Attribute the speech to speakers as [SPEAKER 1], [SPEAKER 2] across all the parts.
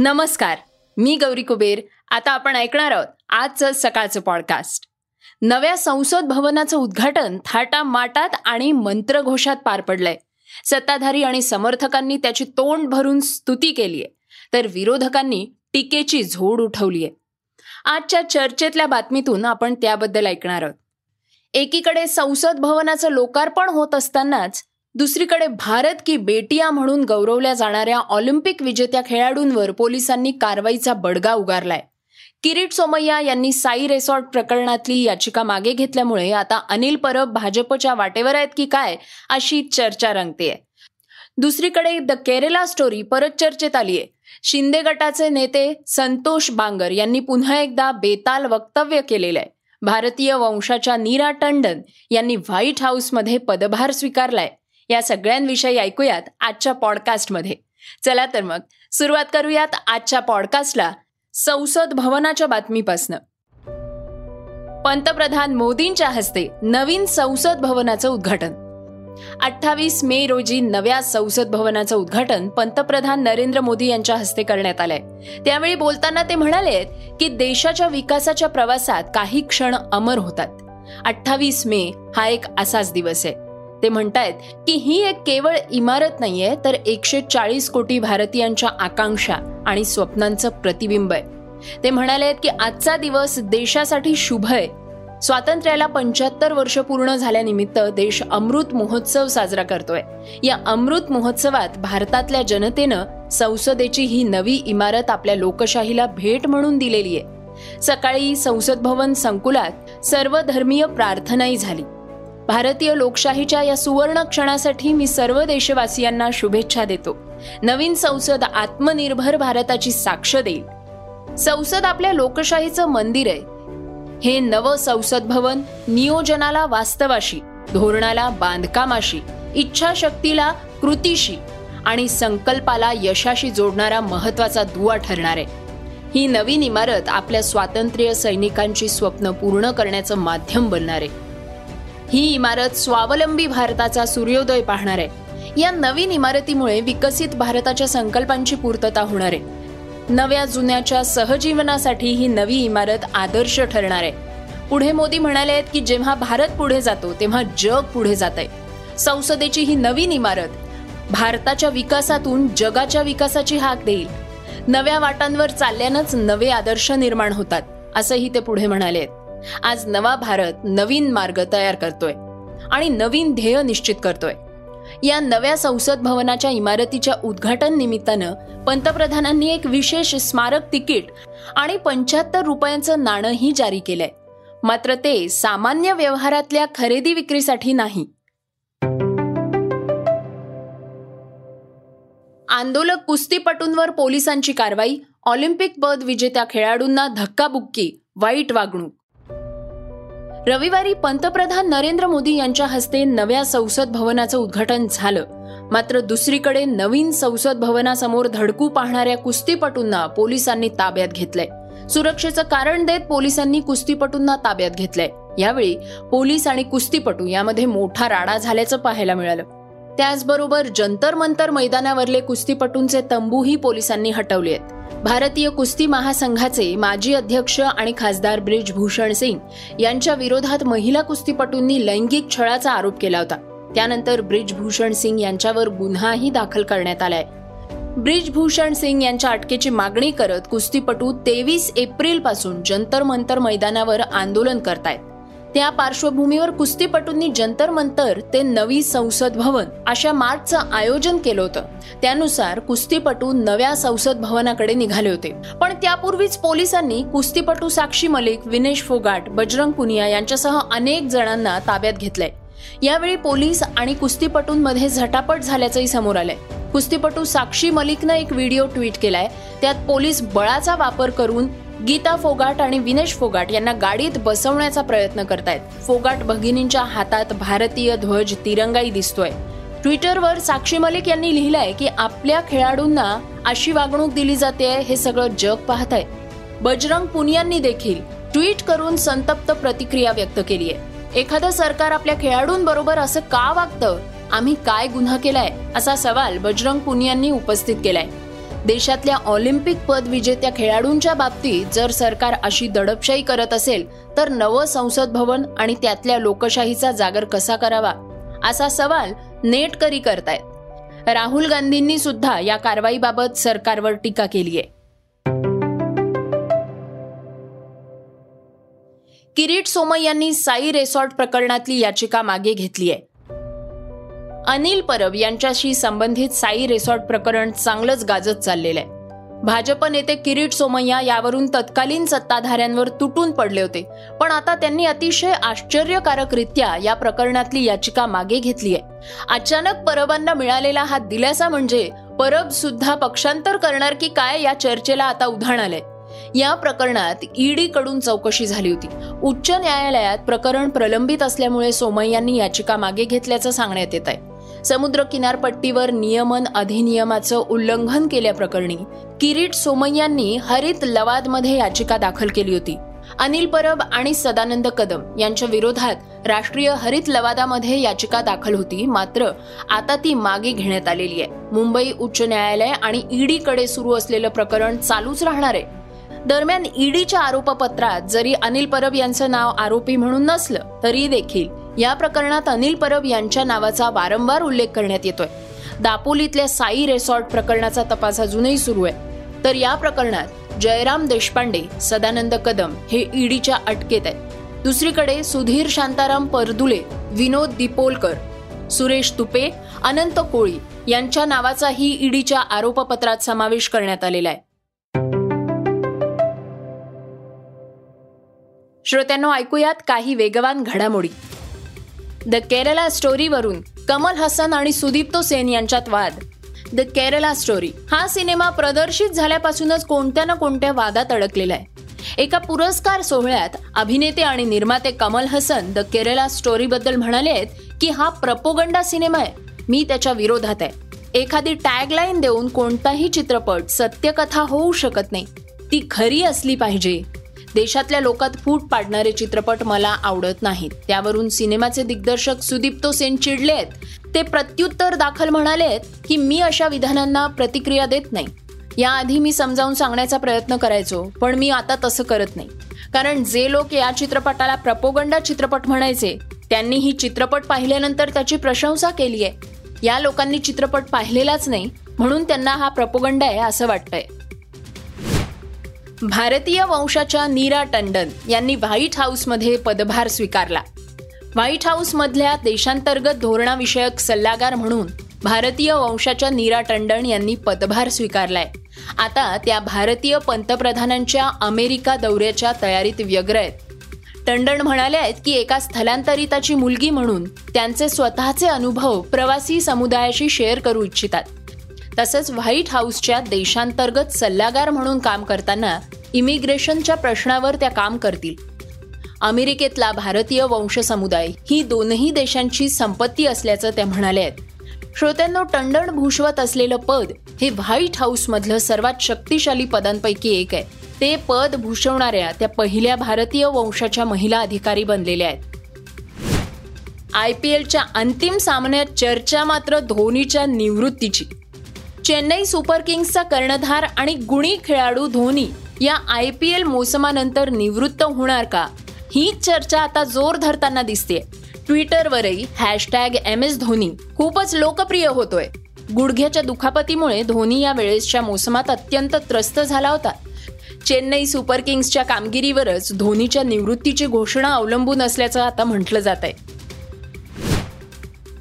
[SPEAKER 1] नमस्कार मी गौरी कुबेर. आता आपण ऐकणार आहोत आजचं सकाळचं पॉडकास्ट नव्या संसद भवनाचं उद्घाटन थाटामाटात आणि मंत्रघोषात पार पडलंय. सत्ताधारी आणि समर्थकांनी त्याची तोंड भरून स्तुती केलीय तर विरोधकांनी टीकेची झोड उठवलीय. आजच्या चर्चेतल्या बातमीतून आपण त्याबद्दल ऐकणार आहोत. एकीकडे संसद भवनाचं लोकार्पण होत असतानाच दुसरीकडे भारत की बेटिया म्हणून गौरवल्या जाणाऱ्या ऑलिम्पिक विजेत्या खेळाडूंवर पोलिसांनी कारवाईचा बडगा उगारलाय. किरीट सोमय्या यांनी साई रेसॉर्ट प्रकरणातली याचिका मागे घेतल्यामुळे आता अनिल परब भाजपच्या वाटेवर आहेत की काय अशी चर्चा रंगतेय. दुसरीकडे द केरला स्टोरी परत चर्चेत आलीय. शिंदे गटाचे नेते संतोष बांगर यांनी पुन्हा एकदा बेताल वक्तव्य केलेलं आहे भारतीय वंशाच्या नीरा टंडन यांनी व्हाईट हाऊसमध्ये पदभार स्वीकारलाय. या सगळ्यांविषयी ऐकूयात आजच्या पॉडकास्टमध्ये. चला तर मग सुरुवात करूयात आजच्या पॉडकास्टला संसद भवनाच्या बातमीपासनं. पंतप्रधान मोदींच्या हस्ते नवीन संसद भवनाचं उद्घाटन. अठ्ठावीस मे रोजी नव्या संसद भवनाचं उद्घाटन पंतप्रधान नरेंद्र मोदी यांच्या हस्ते करण्यात आलंय. त्यावेळी बोलताना ते म्हणाले की देशाच्या विकासाच्या प्रवासात काही क्षण अमर होतात. अठ्ठावीस मे हा एक असाच दिवस आहे. ते म्हणतायत की ही एक केवळ इमारत नाहीये तर एकशे चाळीस कोटी भारतीयांच्या आकांक्षा आणि स्वप्नांचं प्रतिबिंब आहे. ते म्हणाले आहेत की आजचा दिवस देशासाठी शुभ आहे. स्वातंत्र्याला पंच्याहत्तर वर्ष पूर्ण झाल्यानिमित्त देश अमृत महोत्सव साजरा करतोय. या अमृत महोत्सवात भारतातल्या जनतेनं संसदेची ही नवी इमारत आपल्या लोकशाहीला भेट म्हणून दिलेली आहे सकाळी संसद भवन संकुलात सर्वधर्मीय प्रार्थनाही झाली. भारतीय लोकशाहीच्या या सुवर्ण क्षणासाठी मी सर्व देशवासियांना शुभेच्छा देतो. नवीन संसद आत्मनिर्भर भारताची साक्ष देईल. संसद आपल्या लोकशाहीचं मंदिर आहे. हे नवं संसद भवन नियोजनाला वास्तवाशी धोरणाला बांधकामाशी इच्छाशक्तीला कृतीशी आणि संकल्पाला यशाशी जोडणारा महत्त्वाचा दुवा ठरणार आहे. ही नवीन इमारत आपल्या स्वातंत्र्य सैनिकांची स्वप्न पूर्ण करण्याचं माध्यम बनणार आहे. ही इमारत स्वावलंबी भारताचा सूर्योदय पाहणार आहे. या नवीन इमारतीमुळे विकसित भारताच्या संकल्पांची पूर्तता होणार आहे. नव्या जुन्याच्या सहजीवनासाठी ही नवी इमारत आदर्श ठरणार आहे. पुढे मोदी म्हणाले आहेत की जेव्हा भारत पुढे जातो तेव्हा जग पुढे जात आहे संसदेची ही नवीन इमारत भारताच्या विकासातून जगाच्या विकासाची हाक देईल. नव्या वाटांवर चालल्यानंच नवे आदर्श निर्माण होतात असंही ते पुढे म्हणाले आहेत. आज नवा भारत नवीन मार्ग तयार करतोय आणि नवीन ध्येय निश्चित करतोय. या नव्या संसद भवनाच्या इमारतीच्या उद्घाटन निमित्तानं पंतप्रधानांनी एक विशेष स्मारक तिकीट आणि पंच्याहत्तर रुपयांचं नाणंही जारी केलंय. मात्र ते सामान्य व्यवहारातल्या खरेदी विक्रीसाठी नाही. आंदोलक कुस्तीपटूंवर पोलिसांची कारवाई ऑलिम्पिक पद विजेत्या खेळाडूंना धक्काबुक्की वाईट वागणूक. रविवारी पंतप्रधान नरेंद्र मोदी यांच्या हस्ते नव्या संसद भवनाचं उद्घाटन झालं. मात्र दुसरीकडे नवीन संसद भवनासमोर धडकू पाहणाऱ्या कुस्तीपटूंना पोलिसांनी ताब्यात घेतलंय. सुरक्षेचं कारण देत पोलिसांनी कुस्तीपटूंना ताब्यात घेतलंय. यावेळी पोलीस आणि कुस्तीपटू यामध्ये मोठा राडा झाल्याचं पाहायला मिळालं. त्याचबरोबर जंतर मंतर मैदानावरले कुस्तीपटूंचे तंबूही पोलिसांनी हटवले आहेत. भारतीय कुस्ती महासंघाचे माजी अध्यक्ष आणि खासदार ब्रिजभूषण सिंग यांच्या विरोधात महिला कुस्तीपटूंनी लैंगिक छळाचा आरोप केला होता. त्यानंतर ब्रिजभूषण सिंग यांच्यावर गुन्हाही दाखल करण्यात आलाय. ब्रिजभूषण सिंग यांच्या अटकेची मागणी करत कुस्तीपटू तेवीस एप्रिलपासून जंतर मंतर मैदानावर आंदोलन करतायत. त्या पार्श्वभूमीवर कुस्तीपटूंनी जंतर मंतर ते नवी संसद भवन अशा मार्चचं आयोजन केलं होतं. त्यानुसार कुस्तीपटू नव्या संसद भवनाकडे निघाले होते. पण त्यापूर्वीच पोलिसांनी कुस्तीपटू साक्षी मलिक विनेश फोगाट बजरंग पुनिया यांच्यासह अनेक जणांना ताब्यात घेतलंय. यावेळी पोलीस आणि कुस्तीपटूंमध्ये झटापट झाल्याचंही समोर आलंय. कुस्तीपटू साक्षी मलिकनं एक व्हिडिओ ट्विट केलाय. त्यात पोलीस बळाचा वापर करून गीता फोगाट आणि विनेश फोगाट यांना गाडीत बसवण्याचा प्रयत्न करतायत. फोगाट भगिनींच्या हातात भारतीय ध्वज तिरंगाई दिसतोय. ट्विटरवर साक्षी मलिक यांनी लिहिलंय की आपल्या खेळाडूंना अशी वागणूक दिली जाते हे सगळं जग पाहत आहे बजरंग पुनियांनी देखील ट्विट करून संतप्त प्रतिक्रिया व्यक्त केली आहे एखादं सरकार आपल्या खेळाडूंबरोबर असं का वागतं? आम्ही काय गुन्हा केलाय? असा सवाल बजरंग पुनियांनी उपस्थित केलाय. देशातल्या ऑलिम्पिक पद विजेत्या खेळाडूंच्या बाबतीत जर सरकार अशी दडपशाही करत असेल तर नवं संसद भवन आणि त्यातल्या लोकशाहीचा जागर कसा करावा? असा सवाल नेटकरी करतायत. राहुल गांधींनी सुद्धा या कारवाईबाबत सरकारवर टीका केली आहे. किरीट सोमय्यांनी साई रेसॉर्ट प्रकरणातली याचिका मागे घेतली आहे. अनिल परब यांच्याशी संबंधित साई रेसॉर्ट प्रकरण चांगलंच गाजत चाललेलं आहे. भाजप नेते किरीट सोमय्या यावरून तत्कालीन सत्ताधाऱ्यांवर तुटून पडले होते. पण आता त्यांनी अतिशय आश्चर्यकारकरित्या या प्रकरणातली याचिका मागे घेतली आहे. अचानक परबांना मिळालेला हा दिलासा म्हणजे परब सुद्धा पक्षांतर करणार की काय या चर्चेला आता उधाण आलंय? या प्रकरणात ईडी कडून चौकशी झाली होती. उच्च न्यायालयात प्रकरण प्रलंबित असल्यामुळे सोमय्यांनी याचिका मागे घेतल्याचं सांगण्यात येत आहे. समुद्र किनारपट्टीवर नियमन अधिनियमाचं उल्लंघन केल्याप्रकरणी किरीट सोमय्यांनी हरित लवादमध्ये याचिका दाखल केली होती. अनिल परब आणि सदानंद कदम यांच्या विरोधात राष्ट्रीय हरित लवादामध्ये याचिका दाखल होती मात्र आता ती मागे घेण्यात आलेली आहे. मुंबई उच्च न्यायालय आणि ईडीकडे सुरू असलेलं प्रकरण चालूच राहणार आहे. दरम्यान ईडीच्या आरोपपत्रात जरी अनिल परब यांचं नाव आरोपी म्हणून नसलं तरी देखील या प्रकरणात अनिल परब यांच्या नावाचा वारंवार उल्लेख करण्यात येतोय. दापोलीतल्या साई रेसॉर्ट प्रकरणाचा तपास अजूनही सुरू आहे. तर या प्रकरणात जयराम देशपांडे सदानंद कदम हे ईडीच्या अटकेत आहेत. दुसरीकडे सुधीर शांताराम परदुले विनोद दिपोलकर सुरेश तुपे अनंत कोळी यांच्या नावाचाही ईडीच्या आरोपपत्रात समावेश करण्यात आलेला आहे. श्रोत्यांनो ऐकूयात काही वेगवान घडामोडी. द केरला स्टोरीवरून कमल हसन आणि सुदीप्तो सेन यांच्यात वाद. द केरला स्टोरी हा सिनेमा प्रदर्शित झाल्यापासूनच कोणत्या ना कोणत्या वादात अडकलेला आहे. एका पुरस्कार सोहळ्यात अभिनेते आणि निर्माते कमल हसन द केरला स्टोरी बद्दल म्हणाले आहेत की हा प्रपोगंडा सिनेमा आहे. मी त्याच्या विरोधात आहे. एखादी टॅगलाईन देऊन कोणताही चित्रपट सत्यकथा होऊ शकत नाही. ती खरी असली पाहिजे. देशातल्या लोकात फूट पाडणारे चित्रपट मला आवडत नाहीत. त्यावरून सिनेमाचे दिग्दर्शक सुदीप्तो सेन चिडले आहेत. ते प्रत्युत्तर दाखल म्हणाले की मी अशा विधानांना प्रतिक्रिया देत नाही. याआधी मी समजावून सांगण्याचा प्रयत्न करायचो पण मी आता तसं करत नाही. कारण जे लोक या चित्रपटाला प्रपोगंडा चित्रपट म्हणायचे त्यांनी ही चित्रपट पाहिल्यानंतर त्याची प्रशंसा केली आहे या लोकांनी चित्रपट पाहिलेलाच नाही म्हणून त्यांना हा प्रपोगंडा आहे असं वाटतंय. भारतीय वंशाच्या नीरा टंडन यांनी व्हाईट हाऊसमध्ये पदभार स्वीकारला. व्हाईट हाऊसमधल्या देशांतर्गत धोरणाविषयक सल्लागार म्हणून भारतीय वंशाच्या नीरा टंडन यांनी पदभार स्वीकारलाय. आता त्या भारतीय पंतप्रधानांच्या अमेरिका दौऱ्याच्या तयारीत व्यग्र आहेत. टंडन म्हणाले आहेत की एका स्थलांतरिताची मुलगी म्हणून त्यांचे स्वतःचे अनुभव प्रवासी समुदायाशी शेअर करू इच्छितात. तसंच व्हाईट हाऊसच्या देशांतर्गत सल्लागार म्हणून काम करताना इमिग्रेशनच्या प्रश्नावर त्या काम करतील. अमेरिकेतला भारतीय वंश समुदाय ही दोनही देशांची संपत्ती असल्याचं त्या म्हणाल्या आहेत श्रोत्यांनो टंडण भूषवत असलेलं पद हे व्हाईट हाऊसमधलं सर्वात शक्तिशाली पदांपैकी एक आहे. ते पद भूषवणाऱ्या त्या पहिल्या भारतीय वंशाच्या महिला अधिकारी बनलेल्या आहेत. आय पी एलच्या अंतिम सामन्यात चर्चा मात्र धोनीच्या निवृत्तीची. चेन्नई सुपर किंग्सचा कर्णधार आणि गुणी खेळाडू धोनी या आय पी एल मोसमानंतर निवृत्त होणार का? हीच चर्चा आता जोर धरताना दिसते. ट्विटरवरही हॅशटॅग एम एस धोनी खूपच लोकप्रिय होतोय. गुडघ्याच्या दुखापतीमुळे धोनी या वेळेसच्या मोसमात अत्यंत त्रस्त झाला होता. चेन्नई सुपर किंग्सच्या कामगिरीवरच धोनीच्या निवृत्तीची घोषणा अवलंबून असल्याचं आता म्हटलं जात आहे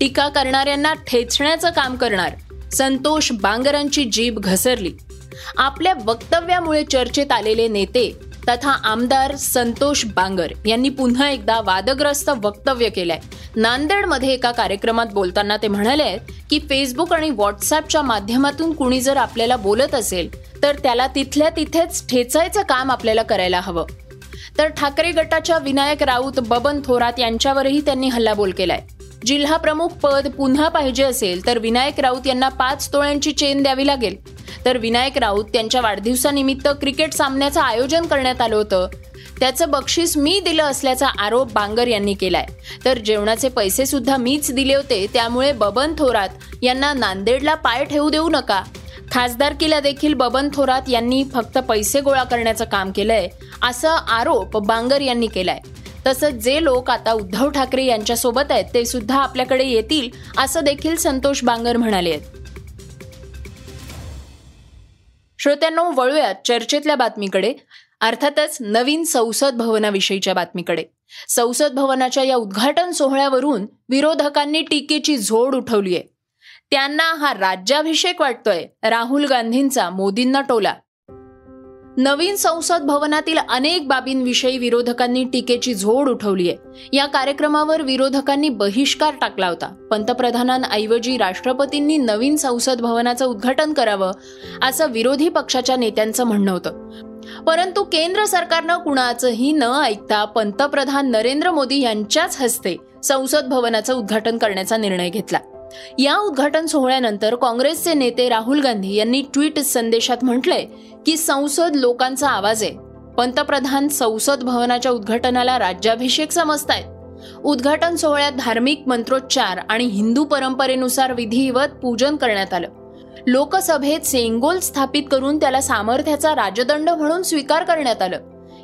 [SPEAKER 1] टीका करणाऱ्यांना ठेचण्याचं काम करणार. संतोष बांगरांची जीभ घसरली. आपल्या वक्तव्यामुळे चर्चेत आलेले नेते तथा आमदार संतोष बांगर यांनी पुन्हा एकदा वादग्रस्त वक्तव्य केलंय. नांदेडमध्ये एका कार्यक्रमात बोलताना ते म्हणाले की फेसबुक आणि व्हॉट्सअपच्या माध्यमातून कुणी जर आपल्याला बोलत असेल तर त्याला तिथल्या तिथेच ठेचायचं काम आपल्याला करायला हवं. तर ठाकरे गटाच्या विनायक राऊत बबन थोरात यांच्यावरही त्यांनी हल्लाबोल केलाय. जिल्हा प्रमुख पद पुन्हा पाहिजे असेल तर विनायक राऊत यांना पाच तोळ्यांची चेन द्यावी लागेल. तर विनायक राऊत त्यांच्या वाढदिवसानिमित्त क्रिकेट सामन्याचं आयोजन करण्यात आलं होतं. त्याचं बक्षीस मी दिलं असल्याचा आरोप बांगर यांनी केलाय. तर जेवणाचे पैसे सुद्धा मीच दिले होते त्यामुळे बबन थोरात यांना नांदेडला पाय ठेवू देऊ नका. खासदारकीला देखील बबन थोरात यांनी फक्त पैसे गोळा करण्याचं काम केलंय असा आरोप बांगर यांनी केलाय. तसंच जे लोक आता उद्धव ठाकरे यांच्यासोबत आहेत ते सुद्धा आपल्याकडे येतील असं देखील संतोष बांगर म्हणाले आहेत. श्रोत्यांनो वळूयात चर्चेतल्या बातमीकडे. अर्थातच नवीन संसद भवनाविषयीच्या बातमीकडे. संसद भवनाच्या या उद्घाटन सोहळ्यावरून विरोधकांनी टीकेची झोड उठवली आहे त्यांना हा राज्याभिषेक वाटतोय राहुल गांधींचा मोदींना टोला. नवीन संसद भवनातील अनेक बाबींविषयी विरोधकांनी टीकेची झोड उठवली आहे. या कार्यक्रमावर विरोधकांनी बहिष्कार टाकला होता. पंतप्रधानांऐवजी राष्ट्रपतींनी नवीन संसद भवनाचं उद्घाटन करावं असं विरोधी पक्षाच्या नेत्यांचं म्हणणं होतं. परंतु केंद्र सरकारनं कुणाचंही न ऐकता पंतप्रधान नरेंद्र मोदी यांच्याच हस्ते संसद भवनाचं उद्घाटन करण्याचा निर्णय घेतला. या उद्घाटन सोहळ्यानंतर काँग्रेसचे नेते राहुल गांधी यांनी ट्विट संदेशात म्हटलंय की संसद लोकांचा आवाज आहे. पंतप्रधान संसद भवनाच्या उद्घाटनाला राज्याभिषेक समजतायत. उद्घाटन सोहळ्यात धार्मिक मंत्रोच्चार आणि हिंदू परंपरेनुसार विधिवत पूजन करण्यात आलं. लोकसभेत सेंगोल स्थापित करून त्याला सामर्थ्याचा राजदंड म्हणून स्वीकार करण्यात आलं.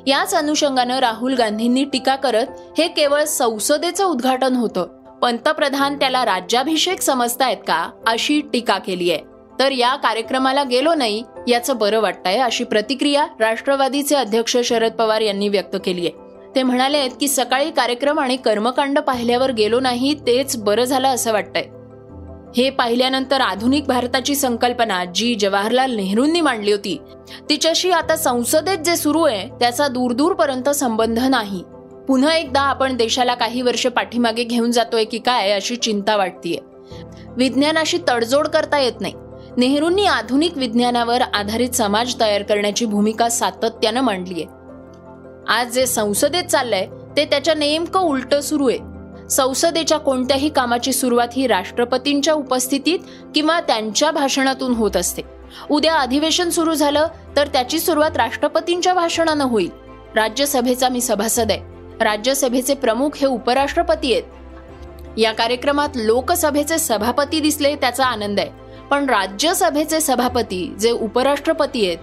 [SPEAKER 1] याच अनुषंगानं राहुल गांधींनी टीका करत हे केवळ संसदेचं उद्घाटन होतं. पंतप्रधान त्याला राज्याभिषेक समजतायत का अशी टीका केली आहे. तर या कार्यक्रमाला गेलो नाही याचं बरं वाटतंय अशी प्रतिक्रिया राष्ट्रवादीचे अध्यक्ष शरद पवार यांनी व्यक्त केली आहे. ते म्हणाले आहेत की सकाळी कार्यक्रम आणि कर्मकांड पाहिल्यावर गेलो नाही तेच बरं झालं असं वाटतंय. हे पाहिल्यानंतर आधुनिक भारताची संकल्पना जी जवाहरलाल नेहरूंनी मांडली होती तिच्याशी आता संसदेत जे सुरू आहे त्याचा दूरदूरपर्यंत संबंध नाही. पुन्हा एकदा आपण देशाला काही वर्ष पाठीमागे घेऊन जातोय की काय अशी चिंता वाटतीये. विज्ञानाशी तडजोड करता येत नाही. नेहरूंनी आधुनिक विज्ञानावर आधारित समाज तयार करण्याची भूमिका सातत्यानं मांडली आहे आज जे संसदेत चाललंय ते त्याच्या नेमकं उलट सुरू आहे. संसदेच्या कोणत्याही कामाची सुरुवात ही राष्ट्रपतींच्या उपस्थितीत किंवा त्यांच्या भाषणातून होत असते. उद्या अधिवेशन सुरू झालं तर त्याची सुरुवात राष्ट्रपतींच्या भाषणानं होईल. राज्यसभेचा मी सभासद आहे. राज्यसभेचे प्रमुख हे उपराष्ट्रपती आहेत. या कार्यक्रमात लोकसभेचे सभापती दिसले त्याचा आनंद आहे. पण राज्यसभेचे सभापती जे उपराष्ट्रपती आहेत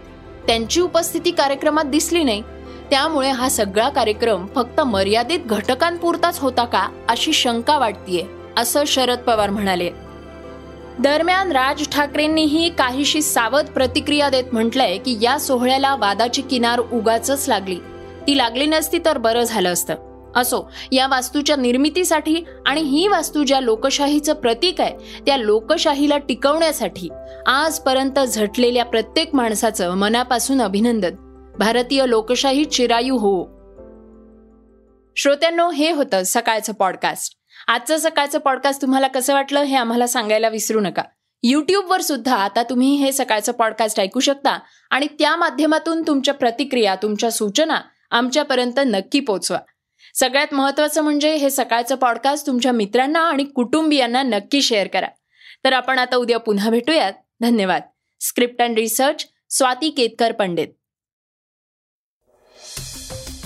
[SPEAKER 1] त्यांची उपस्थिती कार्यक्रमात दिसली नाही. त्यामुळे हा सगळा कार्यक्रम फक्त मर्यादित घटकांपुरताच होता का अशी शंका वाटतीये असं शरद पवार म्हणाले. दरम्यान राज ठाकरेंनीही काहीशी सावध प्रतिक्रिया देत म्हटलंय की या सोहळ्याला वादाची किनार उगाच लागली. ती लागली नसती तर बरं झालं असतं. असो या वास्तूच्या निर्मितीसाठी आणि ही वास्तू ज्या लोकशाहीचं प्रतीक आहे त्या लोकशाहीला टिकवण्यासाठी आजपर्यंत झटलेल्या प्रत्येक माणसाचं मनापासून अभिनंदन. भारतीय लोकशाही चिरायू हो. श्रोत्यांनो हे होतं सकाळचं पॉडकास्ट आजचं सकाळचं पॉडकास्ट तुम्हाला कसं वाटलं हे आम्हाला सांगायला विसरू नका. युट्यूबवर सुद्धा आता तुम्ही हे सकाळचं पॉडकास्ट ऐकू शकता आणि त्या माध्यमातून तुमच्या प्रतिक्रिया तुमच्या सूचना आमच्यापर्यंत नक्की पोचवा. सगळ्यात महत्वाचं म्हणजे हे सकाळचं पॉडकास्ट तुमच्या मित्रांना आणि कुटुंबियांना नक्की शेअर करा. तर आपण आता उद्या पुन्हा भेटूयात. धन्यवाद. Script and research Swati Ketkar Pandit.